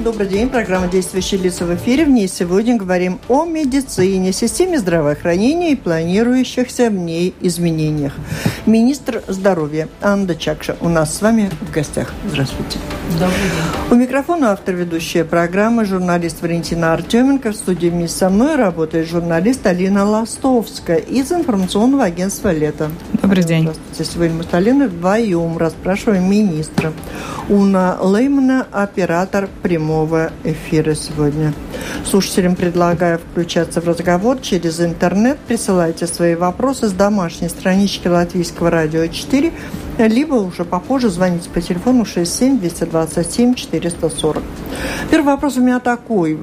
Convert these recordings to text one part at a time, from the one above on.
Добрый день. Программа «Действующие лица» в эфире. В ней сегодня говорим о медицине, системе здравоохранения и планирующихся в ней изменениях. Министр здоровья Анна Чакша у нас с вами в гостях. Здравствуйте. Добрый день. У микрофона автор ведущая программы, журналист Валентина Артеменко. В студии вместе со мной работает журналист Алина Ластовская из информационного агентства «Лето». Добрый день. Здравствуйте. Сегодня мы с Алиной вдвоем расспрашиваем министра. Уна Леймана, оператор прямого прямого эфира сегодня. Слушателям предлагаю включаться в разговор через интернет. Присылайте свои вопросы с домашней странички Латвийского радио 4, либо уже попозже звоните по телефону 67 227 440. Первый вопрос у меня такой.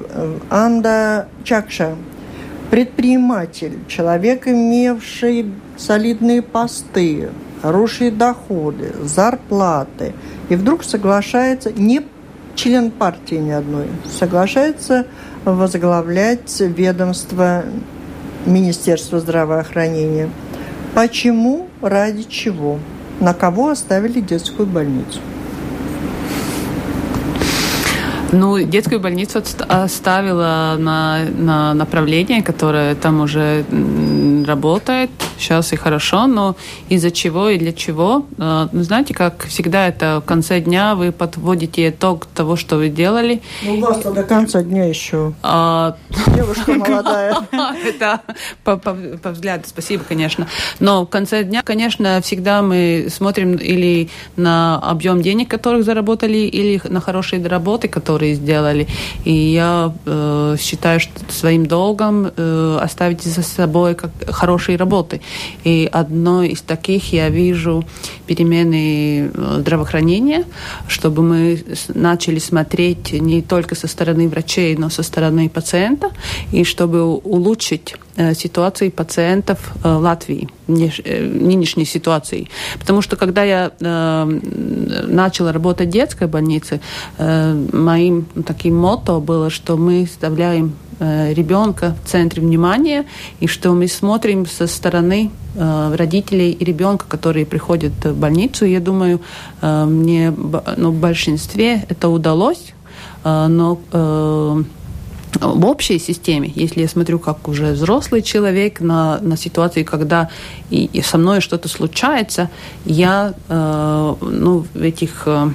Анда Чакша, предприниматель, человек, имевший солидные посты, хорошие доходы, зарплаты, и вдруг соглашается не член партии ни одной, соглашается возглавлять ведомство Министерства здравоохранения. Почему, ради чего? На кого оставили детскую больницу? Ну, детскую больницу оставила на, на направление, которое там уже работает сейчас и хорошо, но из-за чего и для чего? Э, ну, знаете, как всегда, это в конце дня вы подводите итог того, что вы делали. Ну, у вас до конца дня еще. А... Девушка молодая. Это по, по, по взгляду, спасибо, конечно. Но в конце дня, конечно, всегда мы смотрим или на объем денег, которых заработали, или на хорошие работы, которые сделали. И я э, считаю, что своим долгом э, оставить за собой как хорошие работы. И одной из таких я вижу перемены э, здравоохранения, чтобы мы начали смотреть не только со стороны врачей, но со стороны пациента, и чтобы улучшить э, ситуации пациентов э, Латвии, нынешней ситуации. Потому что когда я начала работать в детской больнице, моим таким мотто было, что мы вставляем ребенка в центре внимания, и что мы смотрим со стороны э, родителей и ребенка, которые приходят в больницу. Я думаю, э, мне ну, в большинстве это удалось, но в общей системе, если я смотрю как уже взрослый человек на, на ситуации, когда и, и со мной что-то случается, я э, ну, в этих э,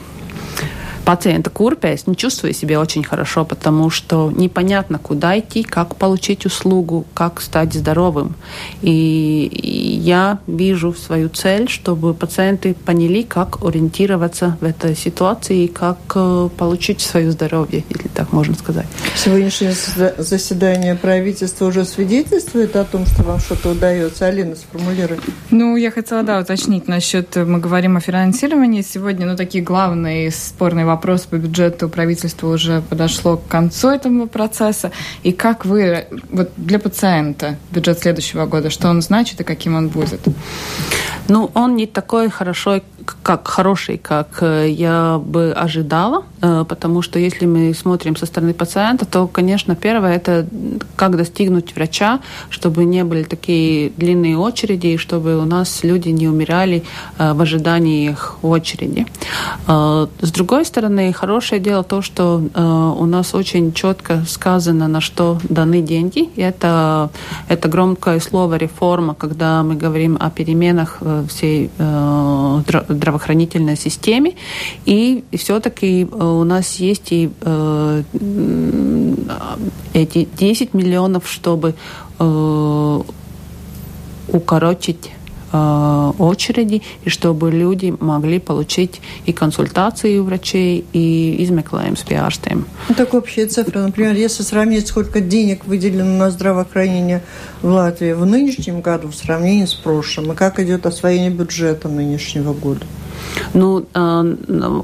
пациента курпес не чувствую себя очень хорошо, потому что непонятно, куда идти, как получить услугу, как стать здоровым. И я вижу свою цель, чтобы пациенты поняли, как ориентироваться в этой ситуации, как э, получить свое здоровье, если так можно сказать. Сегодняшнее заседание правительства уже свидетельствует о том, что вам что-то удается. Алина, сформулируй. Ну, я хотела, да, уточнить насчет, мы говорим о финансировании сегодня, ну, такие главные спорные вопрос по бюджету правительства уже подошло к концу этого процесса. И как вы, вот для пациента бюджет следующего года, что он значит и каким он будет? Ну, он не такой хорошо, как хороший, как э, я бы ожидала, э, потому что если мы смотрим со стороны пациента, то, конечно, первое это как достигнуть врача, чтобы не были такие длинные очереди, и чтобы у нас люди не умирали э, в ожидании их очереди. С другой стороны, хорошее дело то, что у нас очень четко сказано, на что даны деньги. И это, это громкое слово реформа, когда мы говорим о переменах всей здравоохранительной системе. И все-таки э, у нас есть и э, эти 10 миллионов, чтобы э, укоротить э, очереди, и чтобы люди могли получить и консультации у врачей, и измеклējums pie ārstiem. Ну, так общая цифра, например, если сравнить, сколько денег выделено на здравоохранение в Латвии в нынешнем году в сравнении с прошлым, и как идет освоение бюджета нынешнего года? Ну, э,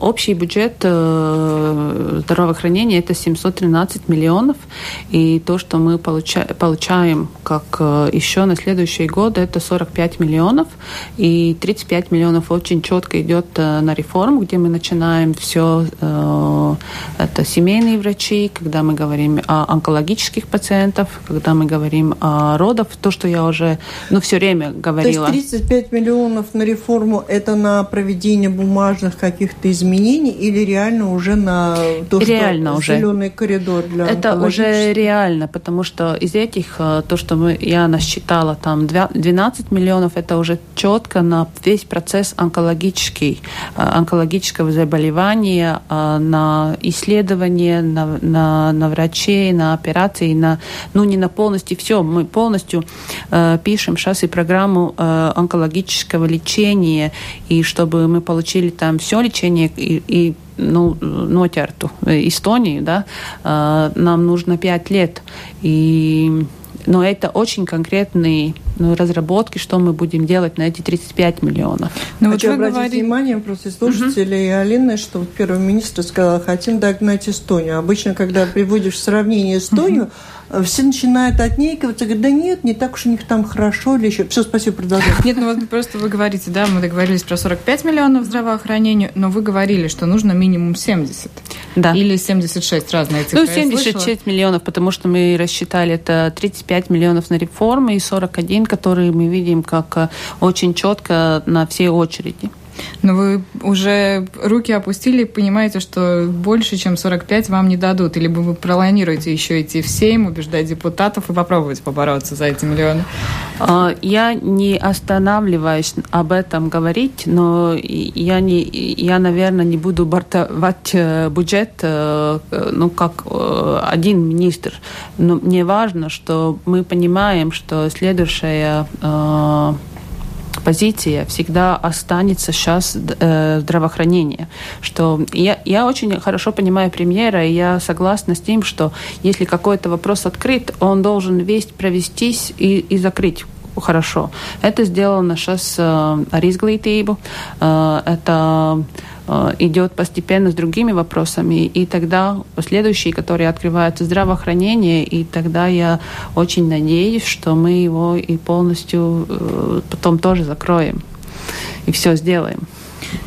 общий бюджет э, здравоохранения это 713 миллионов, и то, что мы получа получаем как э, еще на следующий год, это 45 миллионов, и 35 миллионов очень четко идет на реформу, где мы начинаем все, это семейные врачи, когда мы говорим о онкологических пациентах, когда мы говорим о родах, то, что я уже, ну, все время говорила. То есть 35 миллионов на реформу, это на проведение введения бумажных каких-то изменений или реально уже на то, реально что уже. зеленый коридор для Это уже реально, потому что из этих, э, то, что мы, я насчитала, там 12 миллионов, это уже четко на весь процесс онкологический, э, онкологического заболевания, э, на исследование, на, на, на врачей, на операции, на, ну не на полностью все, мы полностью э, пишем сейчас и программу э, онкологического лечения, и чтобы мы получили там все лечение и, и ну, нотерту Эстонии, да, э, нам нужно пять лет. И но это очень конкретные ну, разработки, что мы будем делать на эти 35 миллионов. Ну, Хочу вот обратить говорили... внимание просто слушателей угу. Алины, что первый министр сказал, хотим догнать Эстонию. Обычно, когда приводишь сравнение Эстонию, угу все начинают отнекиваться, говорят, да нет, не так уж у них там хорошо или еще. Все, спасибо, продолжайте. Нет, ну вот просто вы говорите, да, мы договорились про 45 миллионов здравоохранению, но вы говорили, что нужно минимум 70. Да. Или 76, разные цифры. Ну, 76 миллионов, потому что мы рассчитали это 35 миллионов на реформы и 41, которые мы видим как э, очень четко на все очереди. Но вы уже руки опустили и понимаете, что больше, чем 45 вам не дадут. Или вы планируете еще идти в Сейм, убеждать депутатов и попробовать побороться за эти миллионы? А, я не останавливаюсь об этом говорить, но я, не, я наверное, не буду бортовать э, бюджет, э, ну, как э, один министр. Но мне важно, что мы понимаем, что следующая позиция всегда останется сейчас э, здравоохранение. Что я, я очень хорошо понимаю премьера, и я согласна с тем, что если какой-то вопрос открыт, он должен весь провестись и, и закрыть хорошо. Это сделано сейчас э, ar. Э, это идет постепенно с другими вопросами, и тогда следующий, который открывается здравоохранение, и тогда я очень надеюсь, что мы его и полностью э, потом тоже закроем и все сделаем.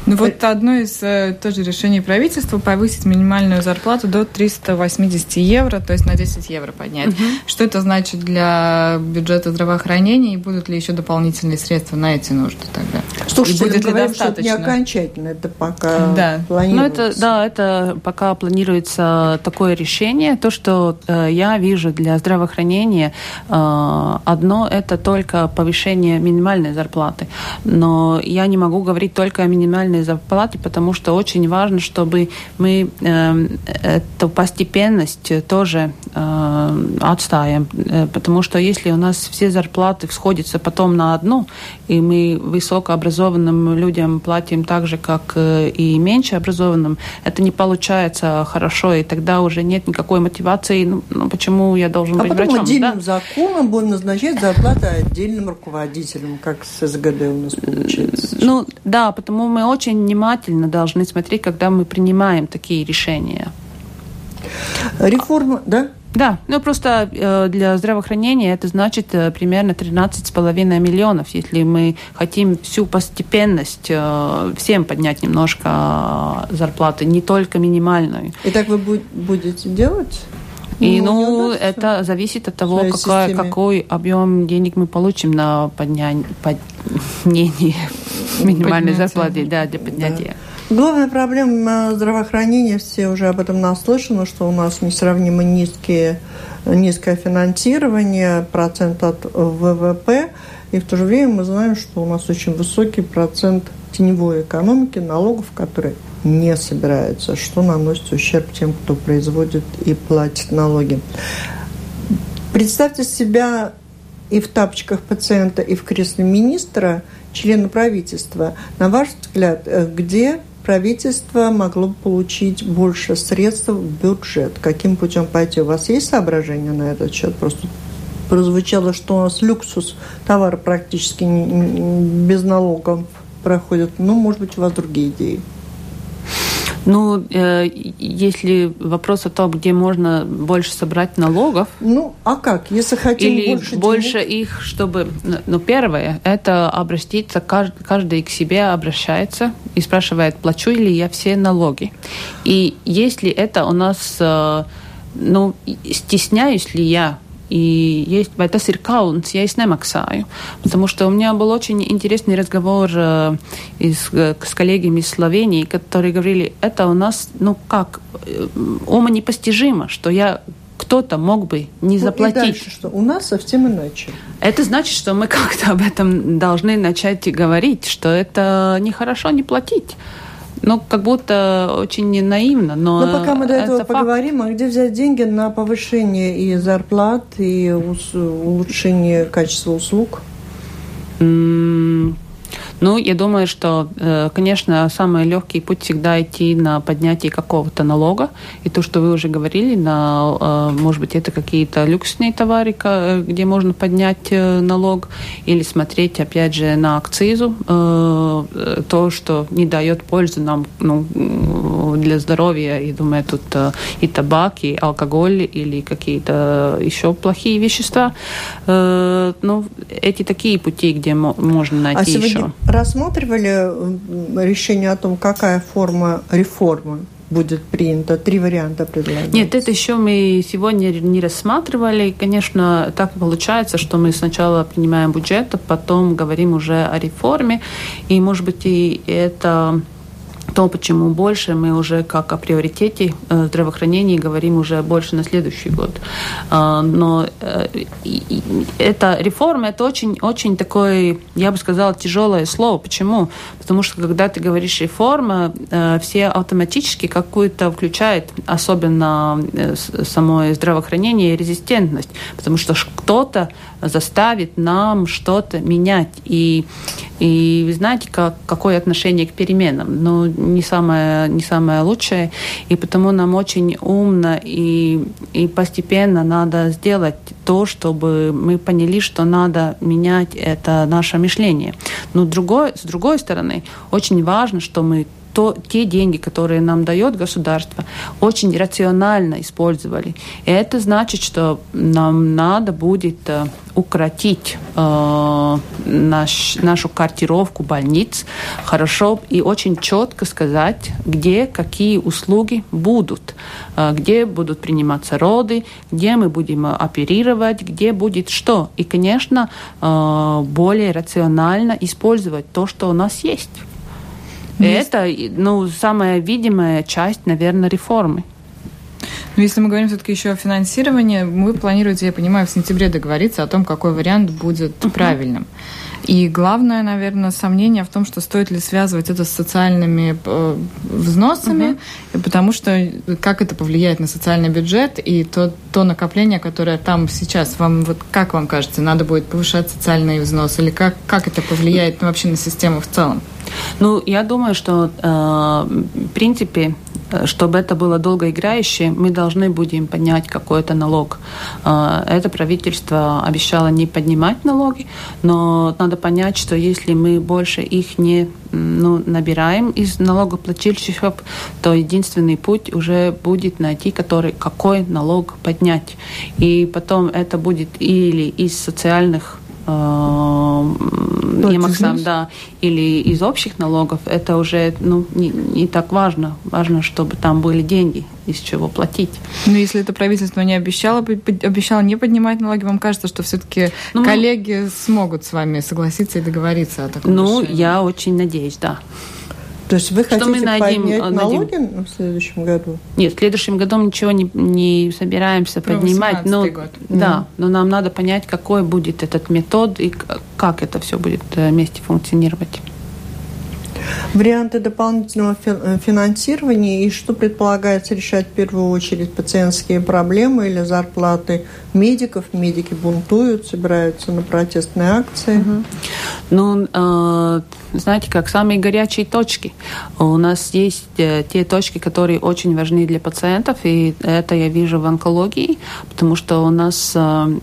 Ну вот одно из э, тоже решений правительства повысить минимальную зарплату до 380 евро, то есть на 10 евро поднять. Угу. Что это значит для бюджета здравоохранения и будут ли еще дополнительные средства на эти нужды тогда? Слушайте, и будет ли говорим, достаточно? Что это не окончательно, это пока да. планируется. Ну это, да, это пока планируется такое решение. То, что э, я вижу для здравоохранения, э, одно это только повышение минимальной зарплаты. Но я не могу говорить только о минимальной зарплате, потому что очень важно, чтобы мы э, эту постепенность тоже э, отстаем. Э, потому что если у нас все зарплаты сходятся потом на одну, и мы высокообразованным людям платим так же, как э, и меньше образованным, это не получается хорошо, и тогда уже нет никакой мотивации, ну, ну почему я должен а быть потом врачом. отдельным да? законом будем назначать зарплаты отдельным руководителям, как с СГД у нас получается. Ну, да, потому мы очень внимательно должны смотреть, когда мы принимаем такие решения. Реформа, да? Да, ну просто э, для здравоохранения это значит э, примерно 13,5 миллионов. Если мы хотим всю постепенность э, всем поднять немножко зарплаты, не только минимальную. И так вы будете делать? И ну, ну это зависит от того, какой, какой объем денег мы получим на подняние, поднение минимальной зарплаты да, для поднятия. Да. Главная проблема здравоохранения, все уже об этом наслышаны, что у нас несравнимо низкие, низкое финансирование, процент от ВВП, и в то же время мы знаем, что у нас очень высокий процент теневой экономики, налогов, которые не собираются, что наносит ущерб тем, кто производит и платит налоги. Представьте себя и в тапочках пациента, и в кресле министра – члена правительства. На ваш взгляд, э, где правительство могло получить больше средств в бюджет? Каким путем пойти? У вас есть соображения на этот счет? Просто прозвучало, что у нас люксус, товары практически без налогов проходят. Ну, может быть, у вас другие идеи. Ну, э, если вопрос о том, где можно больше собрать налогов. Ну, а как? Если хотим или больше больше денег? их, чтобы... Ну, первое, это обратиться, каждый, каждый к себе обращается и спрашивает, плачу ли я все налоги. И если это у нас... Э, ну, стесняюсь ли я и есть, vai tas ir kauns, ja es nemaksāju. Потому что у меня был очень интересный разговор э, из, э, с коллегами из Словении, которые говорили, это у нас, ну как, э, ума непостижимо, что я кто-то мог бы не заплатить. Ну, и дальше, что у нас совсем иначе. Это значит, что мы как-то об этом должны начать говорить, что это нехорошо не платить. Ну, как будто очень наивно, но... Но пока мы до этого это поговорим, факт. а где взять деньги на повышение и зарплат, и улучшение качества услуг? Ну, я думаю, что, э, конечно, самый легкий путь всегда идти на поднятие какого-то налога. И то, что вы уже говорили, на, э, может быть, это какие-то люксные товары, э, где можно поднять налог, или смотреть, опять же, на акцизу, то, что не дает пользы нам ну, для здоровья. Я думаю, тут и табак, и алкоголь, или какие-то еще плохие вещества. Ну, эти такие пути, где можно найти а еще рассматривали решение о том, какая форма реформы будет принято? Три варианта предлагаются. Нет, это еще мы сегодня не рассматривали. Конечно, так получается, что мы сначала принимаем бюджет, а потом говорим уже о реформе. И, может быть, и это то, почему больше, мы уже как о приоритете э, здравоохранения говорим уже больше на следующий год. А, но э, эта реформа, это очень, очень такое, я бы сказала, тяжелое слово. Почему? Потому что когда ты говоришь реформа, э, все автоматически какую-то включают, особенно самое здравоохранение, резистентность. Потому что кто-то заставит нам что-то менять. И, и вы знаете, как, какое отношение к переменам? Ну, не самое, не самое лучшее. И потому нам очень умно и, и постепенно надо сделать то, чтобы мы поняли, что надо менять это наше мышление. Но другой, с другой стороны, очень важно, что мы то, те деньги, которые нам дает государство, очень рационально использовали. И это значит, что нам надо будет э, укротить э, наш, нашу картировку больниц хорошо и очень четко сказать, где какие услуги будут, э, где будут приниматься роды, где мы будем оперировать, где будет что. И, конечно, э, более рационально использовать то, что у нас есть. Есть. Это ну, самая видимая часть, наверное, реформы. Но если мы говорим все-таки еще о финансировании, вы планируете, я понимаю, в сентябре договориться о том, какой вариант будет uh-huh. правильным. И главное, наверное, сомнение в том, что стоит ли связывать это с социальными э, взносами, угу. потому что как это повлияет на социальный бюджет и то, то накопление, которое там сейчас, вам вот как вам кажется, надо будет повышать социальные взносы или как, как это повлияет ну, вообще на систему в целом? Ну, я думаю, что э, в принципе чтобы это было долгоиграющее, мы должны будем поднять какой-то налог. Э, это правительство обещало не поднимать налоги, но надо понять, что если мы больше их не ну, набираем из налогоплательщиков, то единственный путь уже будет найти, который, какой налог поднять. И потом это будет или из социальных Э, да, или из общих налогов, это уже ну, не, не так важно. Важно, чтобы там были деньги, из чего платить. Но если это правительство не обещало, обещало не поднимать налоги, вам кажется, что все-таки ну, коллеги смогут с вами согласиться и договориться о таком Ну, решении? я очень надеюсь, да. То есть вы что хотите мы найдем, поднять найдем... налоги в следующем году? Нет, в следующем году мы ничего не, не собираемся ну, поднимать. Но, год. Да, но нам надо понять, какой будет этот метод и как это все будет э, вместе функционировать. Варианты дополнительного э, финансирования и что предполагается решать в первую очередь пациентские проблемы или зарплаты медиков. Медики бунтуют, собираются на протестные акции. Угу. Ну, э, знаете, как самые горячие точки. У нас есть э, те точки, которые очень важны для пациентов, и это я вижу в онкологии, потому что у нас э,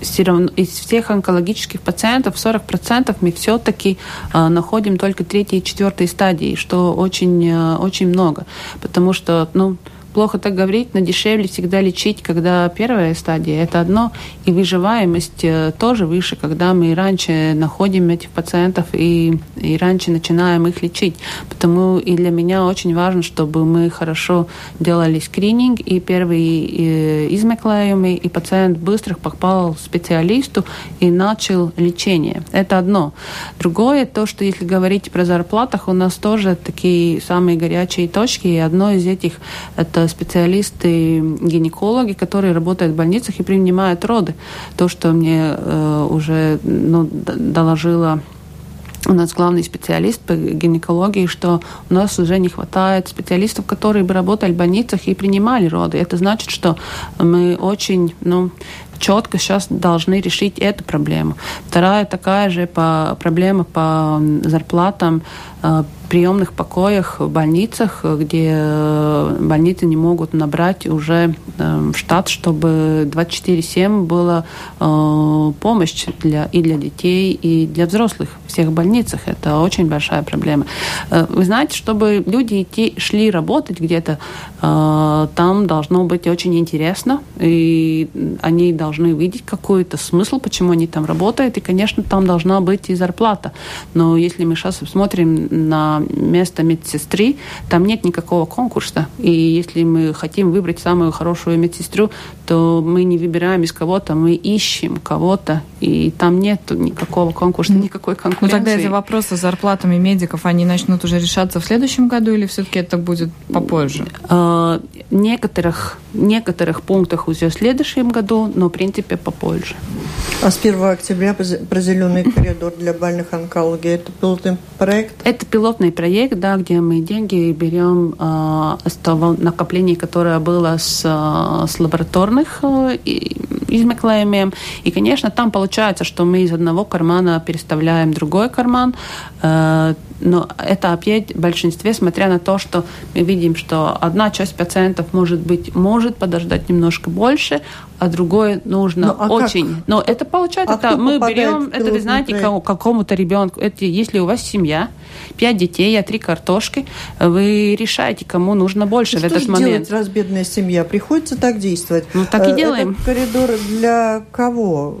все равно из всех онкологических пациентов 40% мы все-таки э, находим только третьей и четвертой стадии, что очень, э, очень много. Потому что, ну, плохо так говорить, но дешевле всегда лечить, когда первая стадия, это одно, и выживаемость э, тоже выше, когда мы раньше находим этих пациентов и, и раньше начинаем их лечить. Потому и для меня очень важно, чтобы мы хорошо делали скрининг, и первый э, измеклаемый, и пациент быстро попал к специалисту и начал лечение. Это одно. Другое, то, что если говорить про зарплатах, у нас тоже такие самые горячие точки, и одно из этих это специалисты-гинекологи, которые работают в больницах и принимают роды. То, что мне э, уже ну, доложила у нас главный специалист по гинекологии, что у нас уже не хватает специалистов, которые бы работали в больницах и принимали роды. Это значит, что мы очень ну, четко сейчас должны решить эту проблему. Вторая такая же по, проблема по зарплатам приемных покоях в больницах, где э, больницы не могут набрать уже э, штат, чтобы 24-7 была э, помощь для, и для детей, и для взрослых в всех больницах. Это очень большая проблема. Э, вы знаете, чтобы люди идти, шли работать где-то, э, там должно быть очень интересно, и они должны видеть какой-то смысл, почему они там работают, и, конечно, там должна быть и зарплата. Но если мы сейчас смотрим на место медсестры, там нет никакого конкурса. И если мы хотим выбрать самую хорошую медсестру, то мы не выбираем из кого-то, мы ищем кого-то, и там нет никакого конкурса, никакой конкуренции. Ну тогда эти вопросы с зарплатами медиков, они начнут уже решаться в следующем году или все-таки это будет попозже? В некоторых, некоторых пунктах уже в следующем году, но в принципе попозже. А с 1 октября про зеленый коридор для больных онкологии это пилотный проект? Это пилотный проект, да, где мы деньги берем э, с того накопления, которое было с, с лабораторных э, измеклаемым. И, конечно, там получается, что мы из одного кармана переставляем другой карман. Э, но это опять в большинстве, смотря на то, что мы видим, что одна часть пациентов, может быть, может подождать немножко больше, а другое нужно ну, а очень. Как? Но это получается, а это мы берем, это вы знаете, проект? какому-то ребенку, это если у вас семья, пять детей, а три картошки, вы решаете, кому нужно больше ну, в этот момент. Что раз бедная семья? Приходится так действовать. Ну, так и э, делаем. Этот коридор для кого?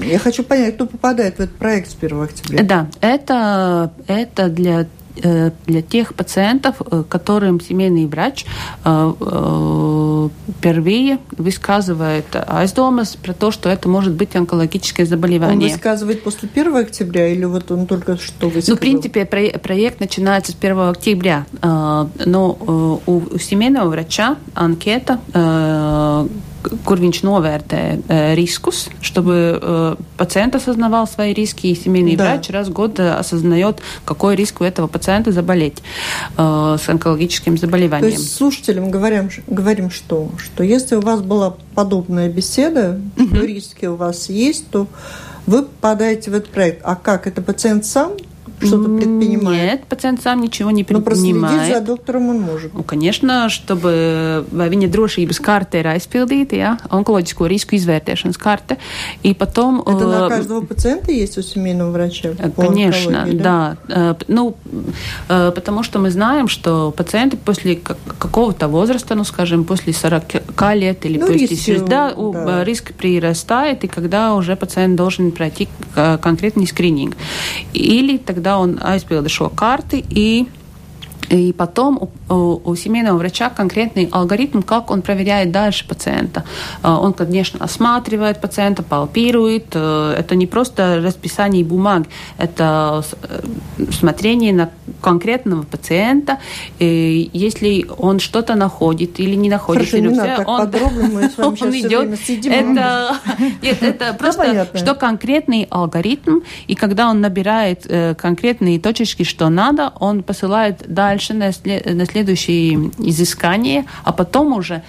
Я хочу понять, кто попадает в этот проект с 1 октября. Да, это, это для Э, для тех пациентов, э, которым семейный врач э, впервые высказывает айсдомас про то, что это может быть онкологическое заболевание. Он высказывает после 1 октября или вот он только что высказал? Ну, в принципе, проект начинается с 1 октября, но у семейного врача анкета kur viņš novērtē э, рискус, чтобы э, пациент осознавал свои риски, и семейный да. врач раз в год э, осознает, какой риск у этого пациента заболеть э, с онкологическим заболеванием. То есть слушателям говорим, говорим что? Что если у вас была подобная беседа, угу. риски у вас есть, то вы попадаете в этот проект. А как? Это пациент сам что-то предпринимает? Нет, пациент сам ничего не предпринимает. Но проследить за доктором он может. Nu, конечно, чтобы viņa drošības karte ir aizpildīta, ja, онкологическую риску изvērtēšanas карта, и потом... Это на каждого пациента есть у семейного врача? Конечно, да. да. Ну, потому что мы знаем, что пациенты после какого-то возраста, ну, скажем, после 40 лет или ну, после риск, да, да. риск прирастает, и когда уже пациент должен пройти конкретный скрининг. Или тогда да, он aizpilda šo karti и И потом у, у семейного врача конкретный алгоритм, как он проверяет дальше пациента. Он, конечно, осматривает пациента, палпирует. Это не просто расписание бумаг, это смотрение на конкретного пациента. И если он что-то находит или не находит, Хорошо, не надо, он, он идет. Это, нет, это просто, что конкретный алгоритм, и когда он набирает э, конкретные точечки, что надо, он посылает дальше дальше на, след, на следующие изыскания, а потом уже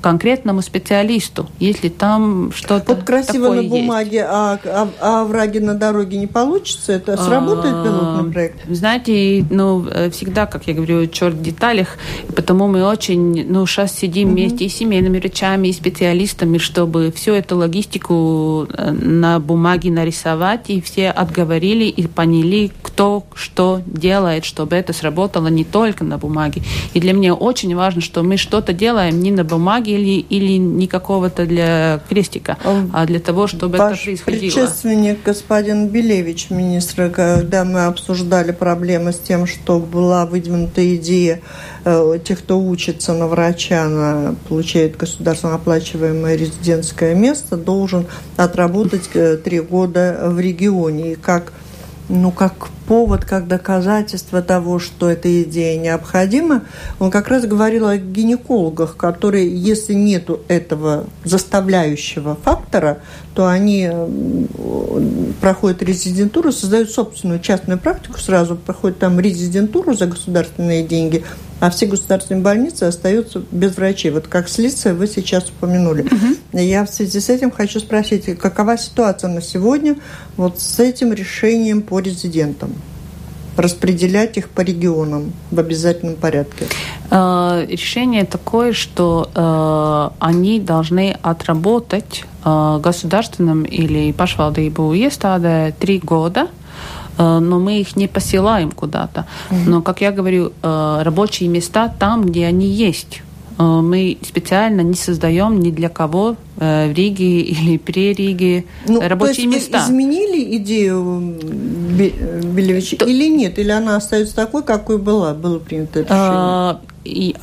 конкретному специалисту, если там что-то Вот красиво на бумаге, есть. а, а, а враги на дороге не получится? Это сработает пилотный проект? Знаете, ну, всегда, как я говорю, черт в деталях, потому мы очень, ну, сейчас сидим вместе и с семейными врачами, и специалистами, чтобы всю эту логистику на бумаге нарисовать, и все отговорили и поняли, кто что делает, чтобы это сработало не только на бумаге. И для меня очень важно, что мы что-то делаем не на бумаге или, или не какого-то для крестика, а для того, чтобы Ваш это происходило. предшественник господин Белевич, министр, когда мы обсуждали проблемы с тем, что была выдвинута идея э, тех, кто учится на врача, на, получает государственно оплачиваемое резидентское место, должен отработать э, три года в регионе. И как ну, как повод, как доказательство того, что эта идея необходима, он как раз говорил о гинекологах, которые, если нету этого заставляющего фактора, то они проходят резидентуру, создают собственную частную практику, сразу проходят там резидентуру за государственные деньги, а все государственные больницы остаются без врачей. Вот как следствие вы сейчас упомянули. Угу. Я в связи с этим хочу спросить, какова ситуация на сегодня вот с этим решением по резидентам? распределять их по регионам в обязательном порядке? Э, решение такое, что э, они должны отработать э, государственным или pašvaldību iestādē три года – но мы их не посылаем куда-то. Но, как я говорю, э, рабочие места там, где они есть. Э, мы специально не создаем ни для кого в Риге или при Риге ну, рабочие то есть места. Вы изменили идею Белевича то... или нет? Или она остается такой, какой была? Было принято решение? И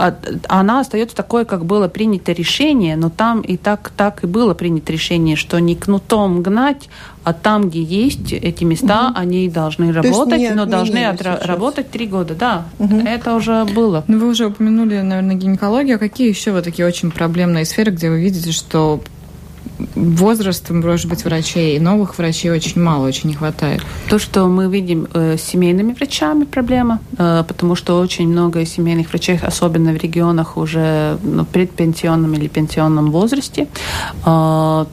она остается такой, как было принято решение, но там и так, так и было принято решение, что не кнутом гнать, а там, где есть эти места, угу. они должны работать, но должны отра- работать три года. Да, угу. это уже было. Ну, вы уже упомянули, наверное, гинекологию. А какие еще вот такие очень проблемные сферы, где вы видите, что возрастом, может быть, врачей, и новых врачей очень мало, очень не хватает. То, что мы видим э, семейными врачами проблема, э, потому что очень много семейных врачей, особенно в регионах уже ну, предпенсионном или пенсионном возрасте. Э,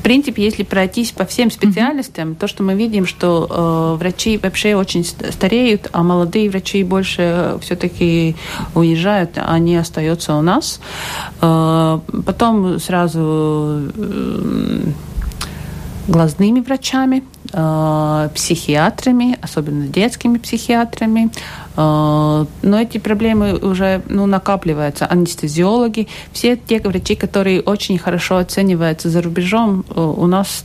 в принципе, если пройтись по всем специальностям, mm-hmm. то, что мы видим, что э, врачи вообще очень стареют, а молодые врачи больше все-таки уезжают, они остаются у нас. Э, потом сразу глазными врачами, э, психиатрами, особенно детскими психиатрами, а, но эти проблемы уже ну, накапливаются. Анестезиологи, все те врачи, которые очень хорошо оцениваются за рубежом, э, у нас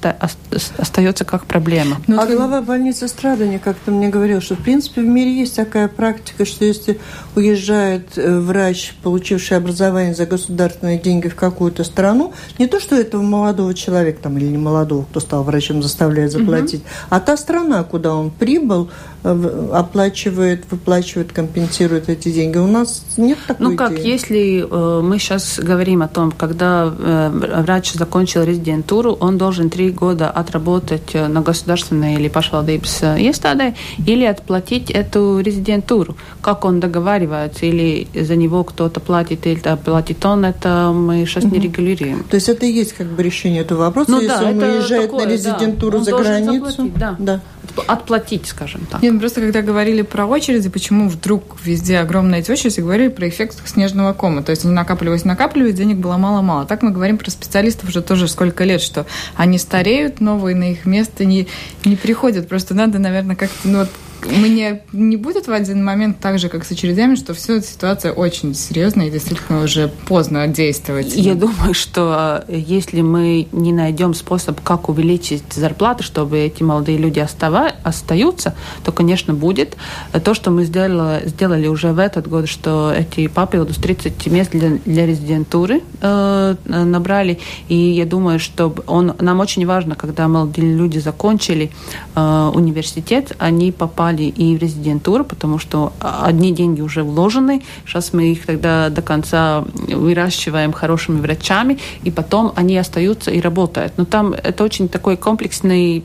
остается как проблема. Но а глава больницы Страдания как-то мне говорил, что в принципе в мире есть такая практика, что если уезжает э, врач, получивший образование за государственные деньги в какую-то страну, не то, что этого молодого человека там, или не молодого, кто стал врачом, заставляет заплатить, угу. а та страна, куда он прибыл, э, оплачивает, выплачивает выплачивает, компенсирует эти деньги. У нас нет такой Ну как, идеи. если э, мы сейчас говорим о том, когда э, врач закончил резидентуру, он должен три года отработать э, на государственной или pašvaldības iestādē или отплатить эту резидентуру. Как он договаривается, или за него кто-то платит, или платит он, это мы сейчас угу. не регулируем. То есть это и есть как бы решение этого вопроса, ну, если да, он уезжает такое, на резидентуру да. за границу? Заплатить, да. да. Отплатить, скажем так. Нет, просто когда говорили про очереди, почему вдруг везде огромная эти очереди, говорили про эффект снежного кома. То есть они накапливались, накапливались, денег было мало-мало. Так мы говорим про специалистов уже тоже сколько лет, что они стареют, новые на их место не, не приходят. Просто надо, наверное, как-то ну, вот мне не будет в один момент так же, как с очередями, что все эта ситуация очень серьезная и действительно уже поздно действовать. Я думаю, что э, если мы не найдем способ, как увеличить зарплаты, чтобы эти молодые люди остава, остаются, то, конечно, будет. То, что мы сделали, сделали уже в этот год, что эти papildus 30 мест для, для резидентуры э, набрали, и я думаю, что он, нам очень важно, когда молодые люди закончили э, университет, они попали попали и в резидентуру, потому что одни деньги уже вложены. Сейчас мы их тогда до конца выращиваем хорошими врачами, и потом они остаются и работают. Но там это очень такой комплексный,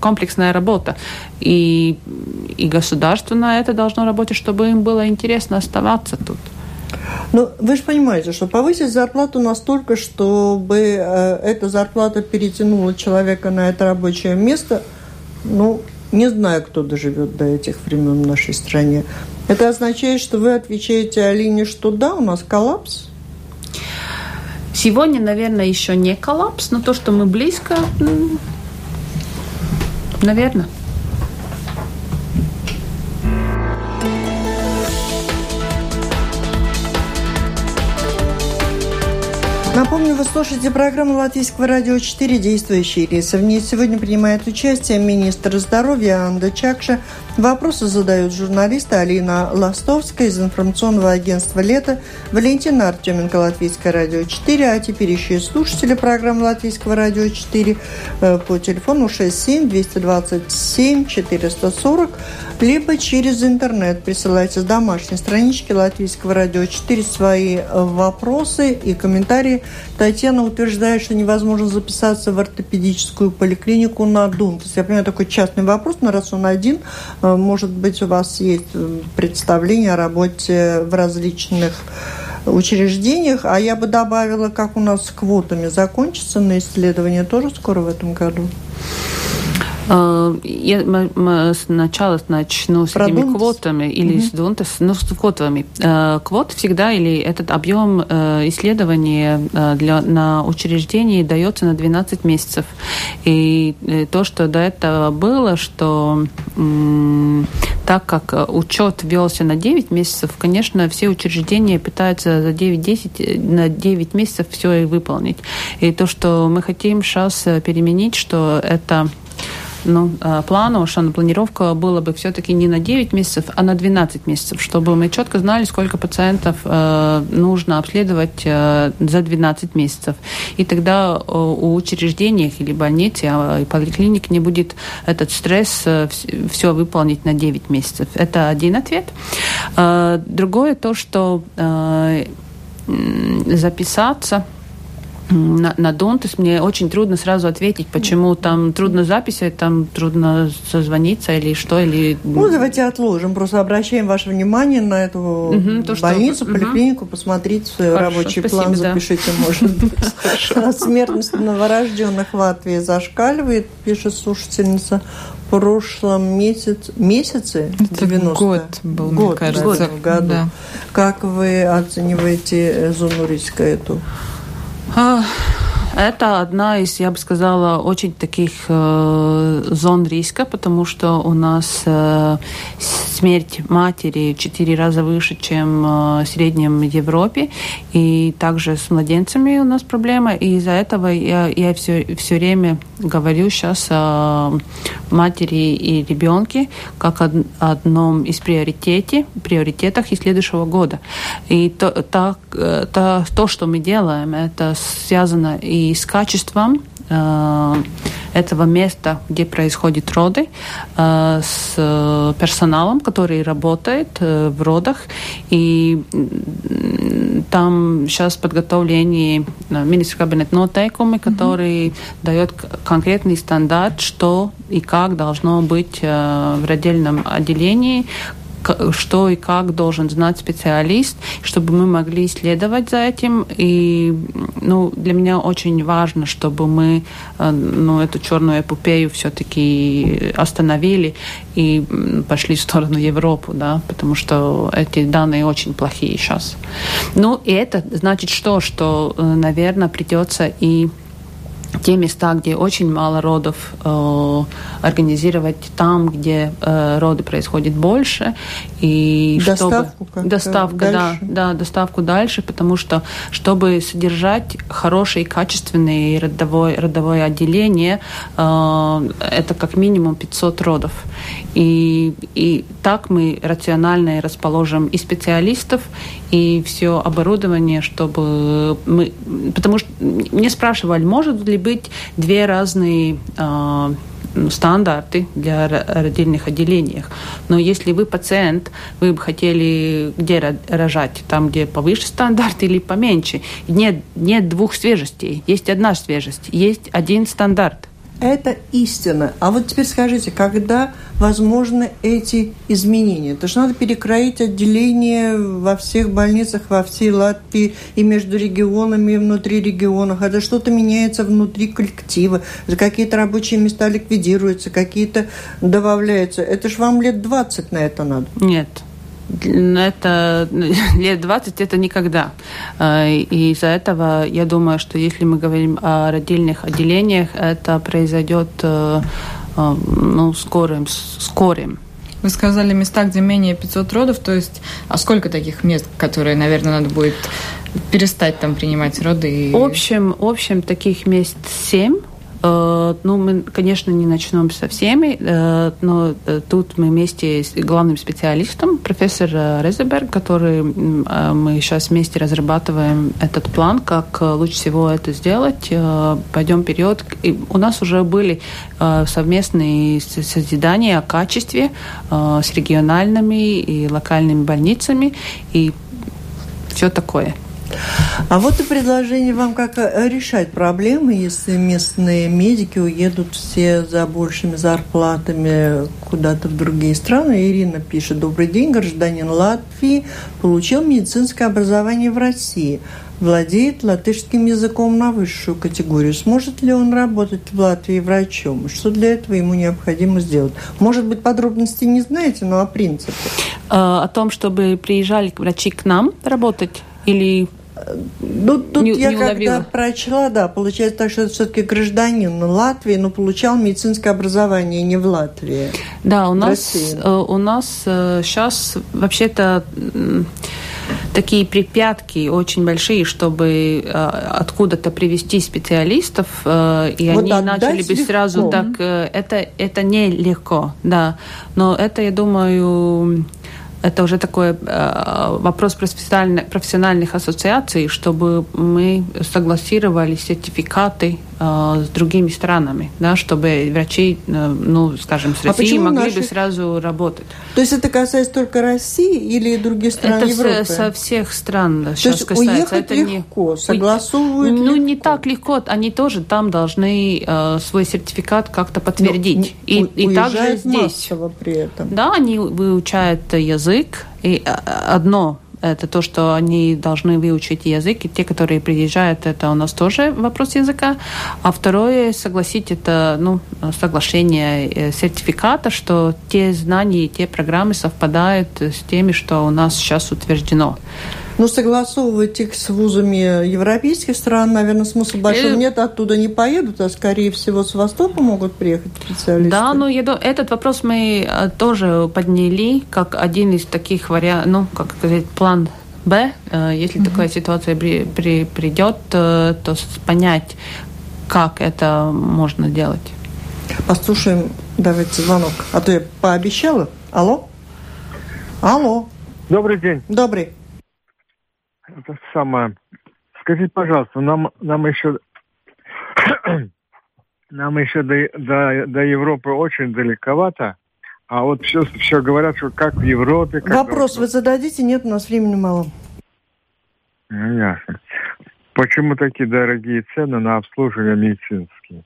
комплексная работа. И, и государство на это должно работать, чтобы им было интересно оставаться тут. Ну, вы же понимаете, что повысить зарплату настолько, чтобы э, эта зарплата перетянула человека на это рабочее место, ну, не знаю, кто доживет до этих времен в нашей стране. Это означает, что вы отвечаете Алине, что да, у нас коллапс? Сегодня, наверное, еще не коллапс, но то, что мы близко, наверное. Напомню, вы слушаете программу Латвийского радио 4 «Действующие лица». В ней сегодня принимает участие министр здоровья Анда Чакша. Вопросы задают журналисты Алина Ластовская из информационного агентства «Лето», Валентина Артеменко, Латвийское радио 4, а теперь еще и слушатели программы Латвийского радио 4 э, по телефону 67 227 440 либо через интернет присылайте с домашней странички Латвийского радио 4 свои вопросы и комментарии. Татьяна утверждает, что невозможно записаться в ортопедическую поликлинику на Дунтас. Я понимаю, такой частный вопрос, но раз он один, э, может быть, у вас есть э, представление о работе в различных учреждениях, а я бы добавила, как у нас с квотами закончится на исследование тоже скоро в этом году. Э, я сначала начну с Про этими дунтас. квотами или угу. с дунтас, ну, с квотами. Э, квот всегда или этот объем э, исследования для, на учреждении дается на 12 месяцев. И то, что до этого было, что так как учет велся на 9 месяцев, конечно, все учреждения пытаются за 9-10 на 9 месяцев все и выполнить. И то, что мы хотим сейчас переменить, что это ну, плановшана, планировка была бы все-таки не на 9 месяцев, а на 12 месяцев, чтобы мы четко знали, сколько пациентов э, нужно обследовать э, за 12 месяцев. И тогда у учреждений или больниц, а, и поликлиник не будет этот стресс э, все выполнить на 9 месяцев. Это один ответ. Другое то, что записаться на, на Донтес мне очень трудно сразу ответить, почему там трудно записи, там трудно созвониться или что, или... Ну, давайте отложим, просто обращаем ваше внимание на эту угу, то, больницу, что... поликлинику, угу. посмотрите свой Хорошо, рабочий спасибо, план, да. запишите, может быть. Смертность новорожденных в Латвии зашкаливает, пишет слушательница в прошлом месяц, месяце, 90 год был, год, мне кажется. Год, в году. Да. Как вы оцениваете зону риска эту? Это одна из, я бы сказала, очень таких э, зон риска, потому что у нас э, смерть матери четыре раза выше, чем э, в среднем Европе. И также с младенцами у нас проблема. И из-за этого я, я все, все время говорю сейчас о матери и ребенке как о одном из приоритете, приоритетах и следующего года. И то, то, то, то, что мы делаем, это связано и с качеством э, этого места, где происходят роды, э, с персоналом, который работает э, в родах. И там сейчас подготовление министра кабинета нотейкумы, который mm-hmm. дает конкретный стандарт, что и как должно быть в родильном отделении, что и как должен знать специалист, чтобы мы могли исследовать за этим. И ну, для меня очень важно, чтобы мы э, ну, эту черную эпопею все-таки остановили и пошли в сторону Европы, да, потому что эти данные очень плохие сейчас. Ну, и это значит что? Что, э, наверное, придется и те места, где очень мало родов, э, организировать там, где э, роды происходят больше. И доставку чтобы... Доставка, да, да, доставку дальше, потому что, чтобы содержать хорошее и качественное родовое, родовое отделение, э, это как минимум 500 родов. И, и так мы рационально расположим и специалистов, и все оборудование, чтобы мы... Потому что мне спрашивали, может ли быть две разные э, стандарты для родильных отделениях. Но если вы пациент, вы бы хотели где рожать? Там, где повыше стандарт или поменьше? Нет, нет двух свежестей. Есть одна свежесть. Есть один стандарт. Это истина. А вот теперь скажите, когда возможны эти изменения? Это же надо перекроить отделение во всех больницах, во всей Латвии и между регионами, и внутри регионов. Это что-то меняется внутри коллектива. Какие-то рабочие места ликвидируются, какие-то добавляются. Это же вам лет 20 на это надо. Нет это лет 20 это никогда. А, и из-за этого я думаю, что если мы говорим о родильных отделениях, это произойдет э, э, ну, скорым, скорым. Вы сказали места, где менее 500 родов, то есть, а сколько таких мест, которые, наверное, надо будет перестать там принимать роды? И... В общем, в общем таких мест 7 Э, ну, мы, конечно, не начнем со всеми, э, но э, тут мы вместе с главным специалистом, профессор Резеберг, который мы сейчас вместе разрабатываем этот план, как лучше всего это сделать. Пойдем вперед. И у нас уже были совместные созидания о качестве с региональными и локальными больницами и все такое. А вот и предложение вам, как э, решать проблемы, если местные медики уедут все за большими зарплатами куда-то в другие страны. Ирина пишет, добрый день, гражданин Латвии получил медицинское образование в России владеет латышским языком на высшую категорию. Сможет ли он работать в Латвии врачом? Что для этого ему необходимо сделать? Может быть, подробности не знаете, но о принципе. Э, о том, чтобы приезжали врачи к нам работать или ну, тут не, я не когда прочла, да, получается так, что это все-таки гражданин Латвии, но получал медицинское образование не в Латвии. Да, у нас, э, у нас сейчас э, вообще-то такие препятки очень большие, чтобы э, откуда-то привести специалистов, и вот они начали бы легко. сразу так. Это, это нелегко, да. Но это, я думаю, это уже такой э, вопрос профессиональных, профессиональных ассоциаций, чтобы мы согласировали сертификаты с другими странами, да, чтобы врачи, э, ну, скажем, с Россией а могли наши... бы сразу работать. То есть это касается только России или других стран это Европы? Это со всех стран То сейчас касается. это легко, не... согласовывают Ну, легко. не так легко. Они тоже там должны э, свой сертификат как-то подтвердить. Но, и, и также здесь. при этом. Да, они выучают язык, и э, одно это то, что они должны выучить язык, и те, которые приезжают, это у нас тоже вопрос языка. А второе, согласить это, ну, соглашение э, сертификата, что те знания и те программы совпадают с теми, что у нас сейчас утверждено. Ну, согласовывать их с вузами европейских стран, наверное, смысла большого. Э, нет, оттуда не поедут, а, скорее всего, с Востока могут приехать специалисты. Да, ну, я думаю, этот вопрос мы э, тоже подняли, как один из таких вариантов, ну, как сказать, план Б, э, если mm-hmm. такая ситуация при, при, придет, то понять, как это можно делать. Послушаем, давайте звонок. А то я пообещала. Алло? Алло. Добрый день. Добрый это самое. Скажите, пожалуйста, нам, нам еще нам еще до, до, до Европы очень далековато. А вот все, все говорят, что как в Европе. Как Вопрос вы зададите? Нет, у нас времени мало. Ну, ясно. Почему такие дорогие цены на обслуживание медицинские?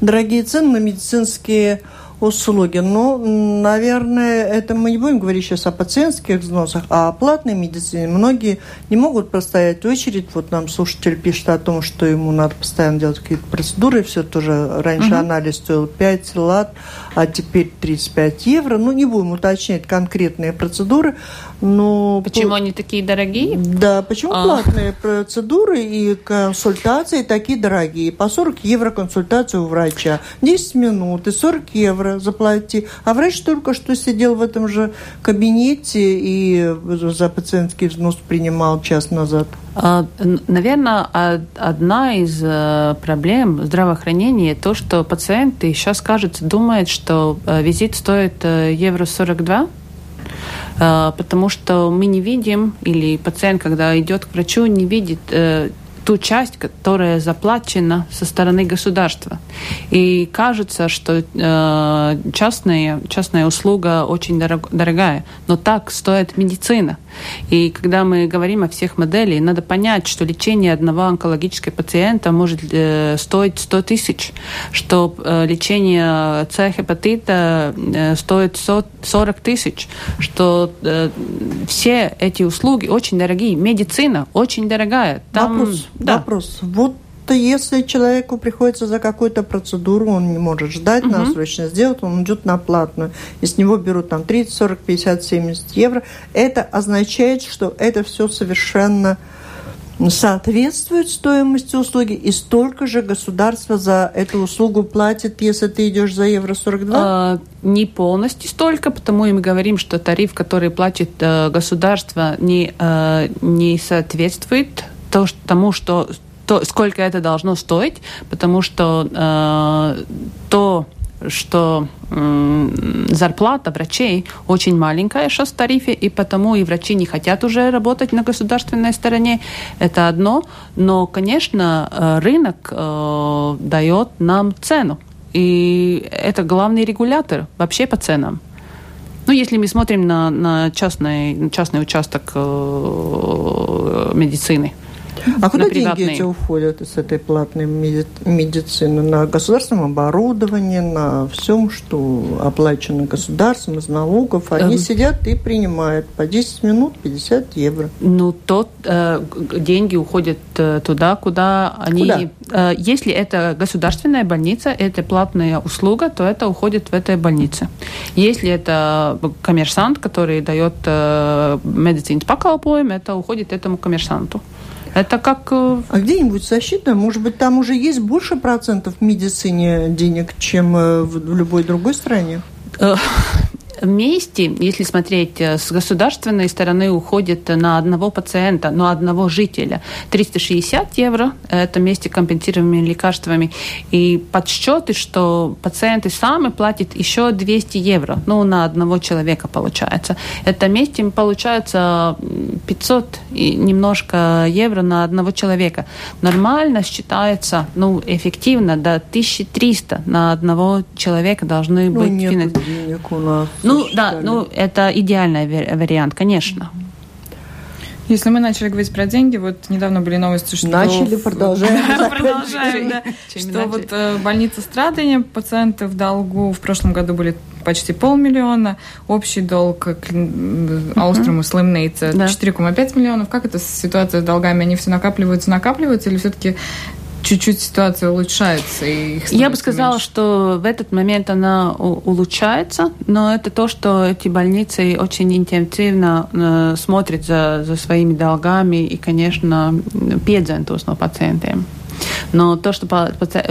Дорогие цены на медицинские услуги. Но, наверное, это мы не будем говорить сейчас о пациентских взносах, а о платной медицине. Многие не могут простоять очередь. Вот нам слушатель пишет о том, что ему надо постоянно делать какие-то процедуры. Все тоже раньше угу. анализ стоил 5 лат, а теперь 35 евро. Ну, не будем уточнять конкретные процедуры. Но... Почему они такие дорогие? Да, почему а. платные процедуры и консультации такие дорогие? По 40 евро консультация у врача, 10 минут и 40 евро заплати. А врач только что сидел в этом же кабинете и за пациентский взнос принимал час назад. А, Наверное, одна из э, проблем здравоохранения то, что пациенты сейчас, кажется, думают, что э, визит стоит э, евро 42, Э, потому что мы не видим, или пациент, когда идет к врачу, не видит э, ту часть, которая заплачена со стороны государства. И кажется, что э, частная, частная услуга очень дорог, дорогая, но так стоит медицина – И когда мы говорим о всех моделях, надо понять, что лечение одного онкологического пациента может э, стоить 100 тысяч, что э, лечение С-гепатита э, стоит 40 тысяч, что э, все эти услуги очень дорогие. Медицина очень дорогая. Там, вопрос, да. вопрос. Вот если человеку приходится за какую-то процедуру, он не может ждать, угу. надо срочно сделать, он идет на платную. И с него берут там 30, 40, 50, 70 евро. Это означает, что это все совершенно соответствует стоимости услуги, и столько же государство за эту услугу платит, если ты идешь за евро 42? А, не полностью столько, потому и мы говорим, что тариф, который платит э, государство, не, э, не соответствует то, тому, что то, сколько это должно стоить, потому что э, то, что э, зарплата врачей очень маленькая сейчас в тарифе, и потому и врачи не хотят уже работать на государственной стороне. Это одно. Но, конечно, э, рынок э, дает нам цену. И это главный регулятор вообще по ценам. Ну, если мы смотрим на, на частный, частный участок э, медицины. А куда деньги эти уходят из этой платной медицины? На государственном оборудовании, на всем, что оплачено государством из налогов. Они эм... сидят и принимают по 10 минут 50 евро. Ну, то э, деньги уходят э, туда, куда они... Куда? Э, если это государственная больница, это платная услуга, то это уходит в этой больнице. Если это коммерсант, который дает э, медицинский поколпоем, это уходит этому коммерсанту. Это как... Э, а где-нибудь защита? Может быть, там уже есть больше процентов в медицине денег, чем э, в любой другой стране? Вместе, если смотреть э, с государственной стороны, уходит на одного пациента, на одного жителя 360 евро, это вместе компенсируемыми лекарствами. И подсчеты, что пациенты сами платят еще 200 евро, ну, на одного человека получается. Это вместе получается 500 и немножко евро на одного человека. Нормально считается, ну, эффективно, до 1300 на одного человека должны ну, быть. Нет денег у нас. Ну да, ну это идеальный вариант, конечно. Если мы начали говорить про деньги, вот недавно были новости, что... Начали, продолжаем. Продолжаем, да. Что вот э, больница страдания пациенты в долгу в прошлом году были почти полмиллиона, общий долг Аустрому Слимнейца 4,5 миллионов. Как эта ситуация с долгами? Они все накапливаются, накапливаются, или все-таки чуть-чуть ситуация улучшается? И Я бы сказала, меньше? что в этот момент она улучшается, но это то, что эти больницы очень интенсивно э, смотрят за, за своими долгами и, конечно, piedzentos no пациентiem. Но то, что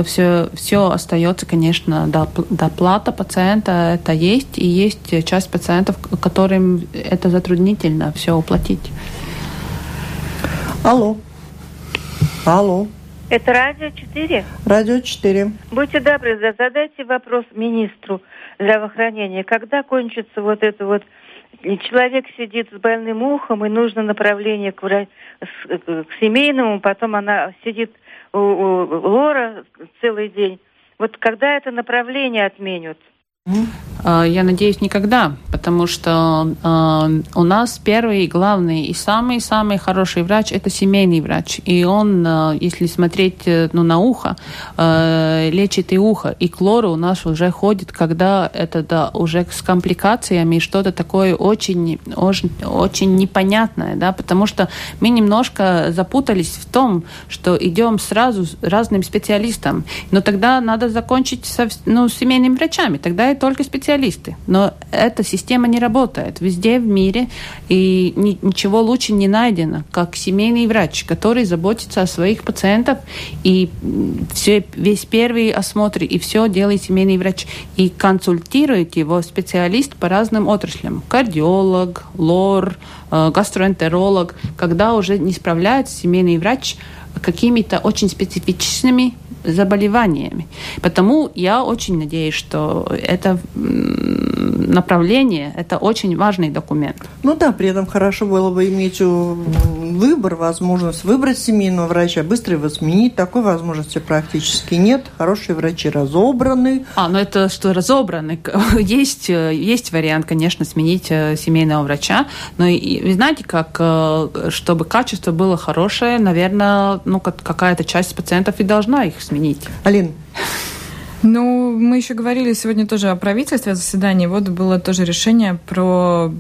все, все остается, конечно, доплата пациента, это есть, и есть часть пациентов, которым это затруднительно все уплатить. Алло. Алло. Это радио 4? Радио 4. Будьте добры, задайте вопрос министру здравоохранения. Когда кончится вот это вот... Человек сидит с больным ухом, и нужно направление к, врач... к семейному, потом она сидит у, у Лора целый день. Вот когда это направление отменят? А, я надеюсь, никогда, потому что э, у нас первый, главный и самый-самый хороший врач – это семейный врач. И он, э, если смотреть э, ну, на ухо, э, лечит и ухо. И клора у нас уже ходит, когда это да, уже с компликациями, что-то такое очень, очень, очень непонятное, да, потому что мы немножко запутались в том, что идем сразу разным специалистам. Но тогда надо закончить со, ну, с семейными врачами, тогда это только специалисты. Но эта система не работает везде в мире, и ни, ничего лучше не найдено, как семейный врач, который заботится о своих пациентах, и все, весь первый осмотр, и все делает семейный врач. И консультирует его специалист по разным отраслям. Кардиолог, лор, э, гастроэнтеролог. Когда уже не справляется семейный врач какими-то очень специфичными заболеваниями. Потому я очень надеюсь, что это направление – это очень важный документ. Ну да, при этом хорошо было бы иметь выбор, возможность выбрать семейного врача, быстро его сменить. Такой возможности практически нет. Хорошие врачи разобраны. А, ну это что разобраны. Есть, есть вариант, конечно, сменить э, семейного врача, но и, вы знаете, как, э, чтобы качество было хорошее, наверное, ну какая-то часть пациентов и должна их сменить. Алин, ну, мы еще говорили сегодня тоже о правительстве, о заседании. Вот было тоже решение про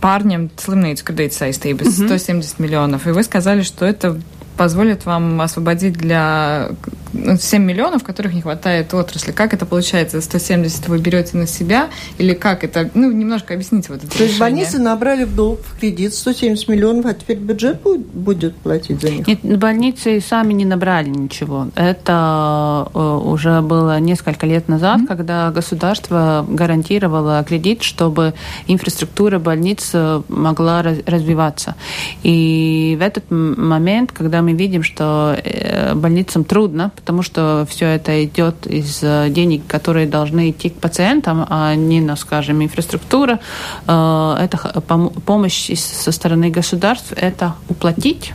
парням slimnīcu kredīt saistības 170 миллионов. И вы сказали, что это позволит вам освободить для 7 ну, миллионов, которых не хватает отрасли. Как это получается? 170 вы берете на себя? Или как это? Ну, немножко объясните вот это То решение. есть больницы набрали в долг, в кредит 170 миллионов, а теперь бюджет будет платить за них? Нет, больницы сами не набрали ничего. Это э, уже было несколько лет назад, mm-hmm. когда государство гарантировало кредит, чтобы инфраструктура больниц э, могла развиваться. И в этот момент, когда мы видим, что э, больницам трудно, потому что все это идет из э, денег, которые должны идти к пациентам, а не на, скажем, инфраструктура. Э, это помощь со стороны государств, это уплатить,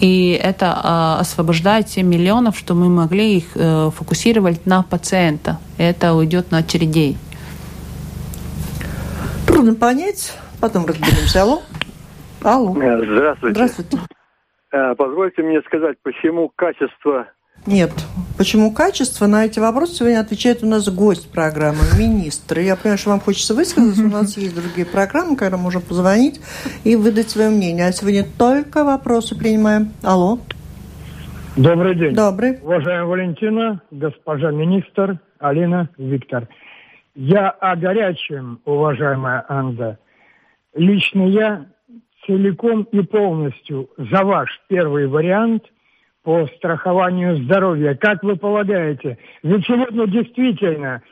и это освобождает 7 миллионов, что мы могли их фокусировать на пациента. Это уйдет на очередей. Трудно понять, потом разберемся. Алло. Алло. Здравствуйте. Здравствуйте. Позвольте мне сказать, почему качество нет. Почему качество? На эти вопросы сегодня отвечает у нас гость программы, министр. Я понимаю, что вам хочется высказаться. У нас есть другие программы, когда можно позвонить и выдать свое мнение. А сегодня только вопросы принимаем. Алло. Добрый день. Добрый. Уважаемая Валентина, госпожа министр, Алина, Виктор. Я о горячем, уважаемая Анда. Лично я целиком и полностью за ваш первый вариант – по страхованию здоровья. Как вы полагаете, ведь сегодня действительно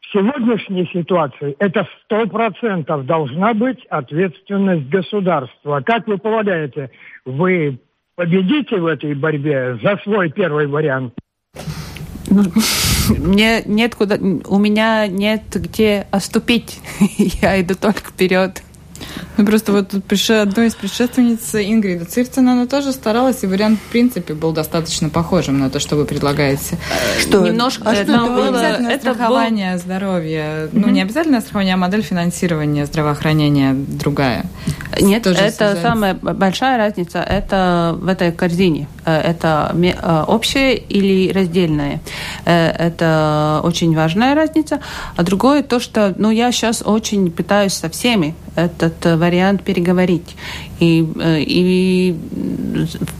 в сегодняшней ситуации это сто процентов должна быть ответственность государства. Как вы полагаете, вы победите в этой борьбе за свой первый вариант? Мне нет куда, у меня нет где оступить. Я иду только вперед. Ну, просто вот тут одной из предшественниц Ингрида Цирцина, она тоже старалась, и вариант, в принципе, был достаточно похожим на то, что вы предлагаете. Что? Немножко... А что это было? Это страхование был... здоровья. Mm-hmm. Ну, не обязательно страхование, а модель финансирования здравоохранения другая. Нет, тоже это связать. самая большая разница, это в этой корзине. Э, это э, общее или раздельное. Э, это очень важная разница. А другое то, что ну, я сейчас очень пытаюсь со всеми этот вариант переговорить. И, и,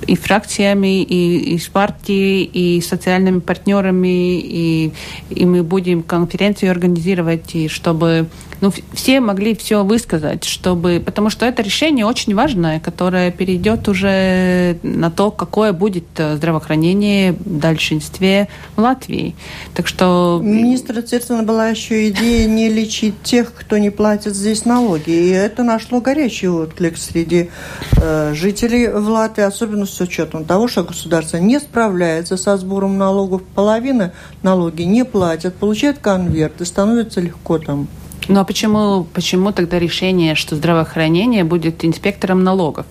и фракциями, и, и с партией, и социальными партнерами, и, и мы будем конференцию организировать, и чтобы ну, все могли все высказать, чтобы, потому что это решение очень важное, которое перейдет уже на то, какое будет э, здравоохранение в большинстве в Латвии. Так что... Министра Цирцина была еще идея не лечить тех, кто не платит здесь налоги. И это нашло горячий отклик среди э, жителей в Латвии, особенно с учетом того, что государство не справляется со сбором налогов. Половина налоги не платят, получают и становится легко там ну а почему, почему тогда решение, что здравоохранение будет инспектором налогов?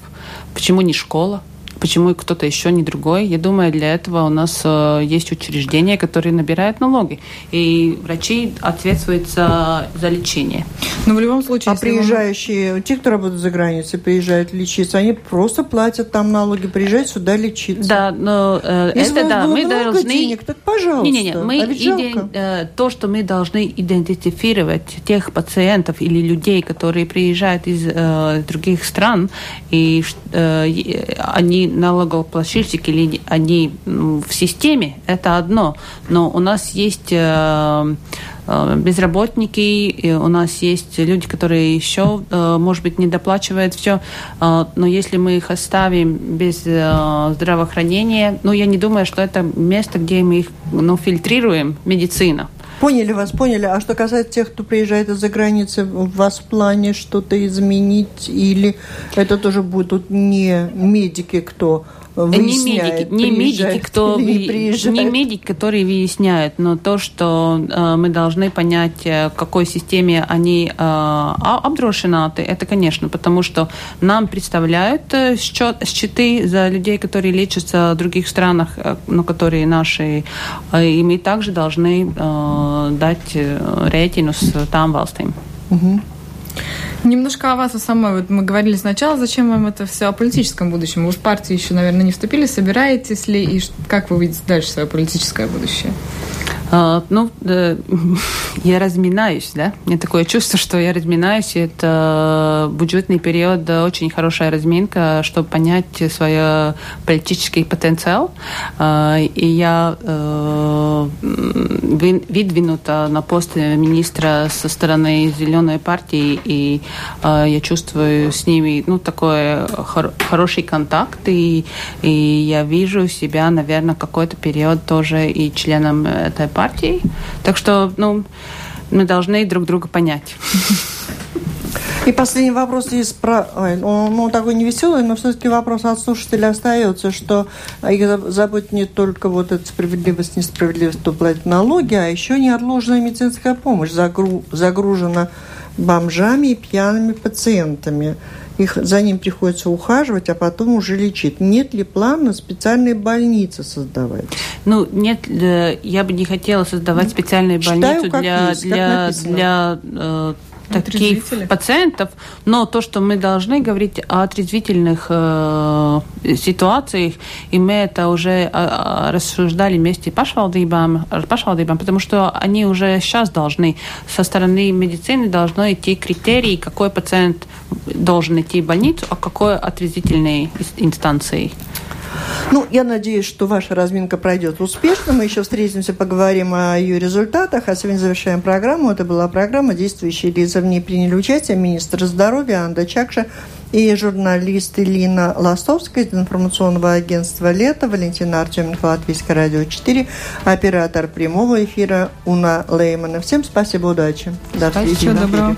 Почему не школа? Почему кто-то еще не другой? Я думаю, для этого у нас э, есть учреждения, которые набирают налоги. И врачи ответствуют за, за лечение. Но ну, в любом случае... А приезжающие, те, кто работают за границей, приезжают лечиться, они просто платят там налоги, приезжают сюда лечиться. Да, но э, Если это да, мы должны... денег, так пожалуйста. Не-не-не, мы а иден... э, то, что мы должны идентифицировать тех пациентов или людей, которые приезжают из э, других стран, и э, они налогоплательщики или они в системе, это одно. Но у нас есть э, э, безработники, у нас есть люди, которые еще, э, может быть, не доплачивают все, но если мы их оставим без здравоохранения, ну, я не думаю, что это место, где мы их ну, фильтрируем, медицина. Поняли вас, поняли. А что касается тех, кто приезжает из-за границы, у вас в плане что-то изменить? Или это тоже будут не медики кто, выясняет, не медики, не медики, кто не, медики, которые выясняют, но то, что э, мы должны понять, в какой системе они э, обдрушенаты, это, конечно, потому что нам представляют э, счет, счеты за людей, которые лечатся в других странах, э, но которые наши, э, и мы также должны э, дать э, рейтинг там valstīm. Угу. Немножко о вас, о самой. Вот мы говорили сначала, зачем вам это все о политическом будущем. Вы в партии еще, наверное, не вступили. Собираетесь ли и как вы видите дальше свое политическое будущее? А, ну, я разминаюсь, да. Мне такое чувство, что я разминаюсь. Это бюджетный период, очень хорошая разминка, чтобы понять свой политический потенциал. А, и я э, выдвинута на пост министра со стороны Зеленой партии, и э, я чувствую с ними, ну, такой хороший контакт, и, и я вижу себя, наверное, какой-то период тоже и членом этой партии партией. Так что, ну, мы должны друг друга понять. И последний вопрос есть про... Ой, он, ну, такой невеселый, но все-таки вопрос от слушателя остается, что их заботит не только вот эта справедливость, несправедливость, кто платит налоги, а еще неотложная медицинская помощь загру... загружена бомжами и пьяными пациентами их, за ним приходится ухаживать, а потом уже лечить. Нет ли плана специальные больницы создавать? Ну, нет, э, я бы не хотела создавать специальные больницы для, есть, для, для э, таких пациентов, но то, что мы должны говорить о отрезвительных э, ситуациях, и мы это уже э, рассуждали вместе пашвалдībām, пашвалдībām, потому что они уже сейчас должны, со стороны медицины должны идти критерии, какой пациент должен идти в больницу, а какой отрезвительной инстанции. Ну, я надеюсь, что ваша разминка пройдет успешно. Мы еще встретимся, поговорим о ее результатах. А сегодня завершаем программу. Это была программа «Действующие лица». В ней приняли участие министр здоровья Анда Чакша и журналист Лина Ластовская из информационного агентства «Лето», Валентина Артеменко, Латвийское радио 4, оператор прямого эфира Уна Леймана. Всем спасибо, удачи. До встречи. Всего доброго.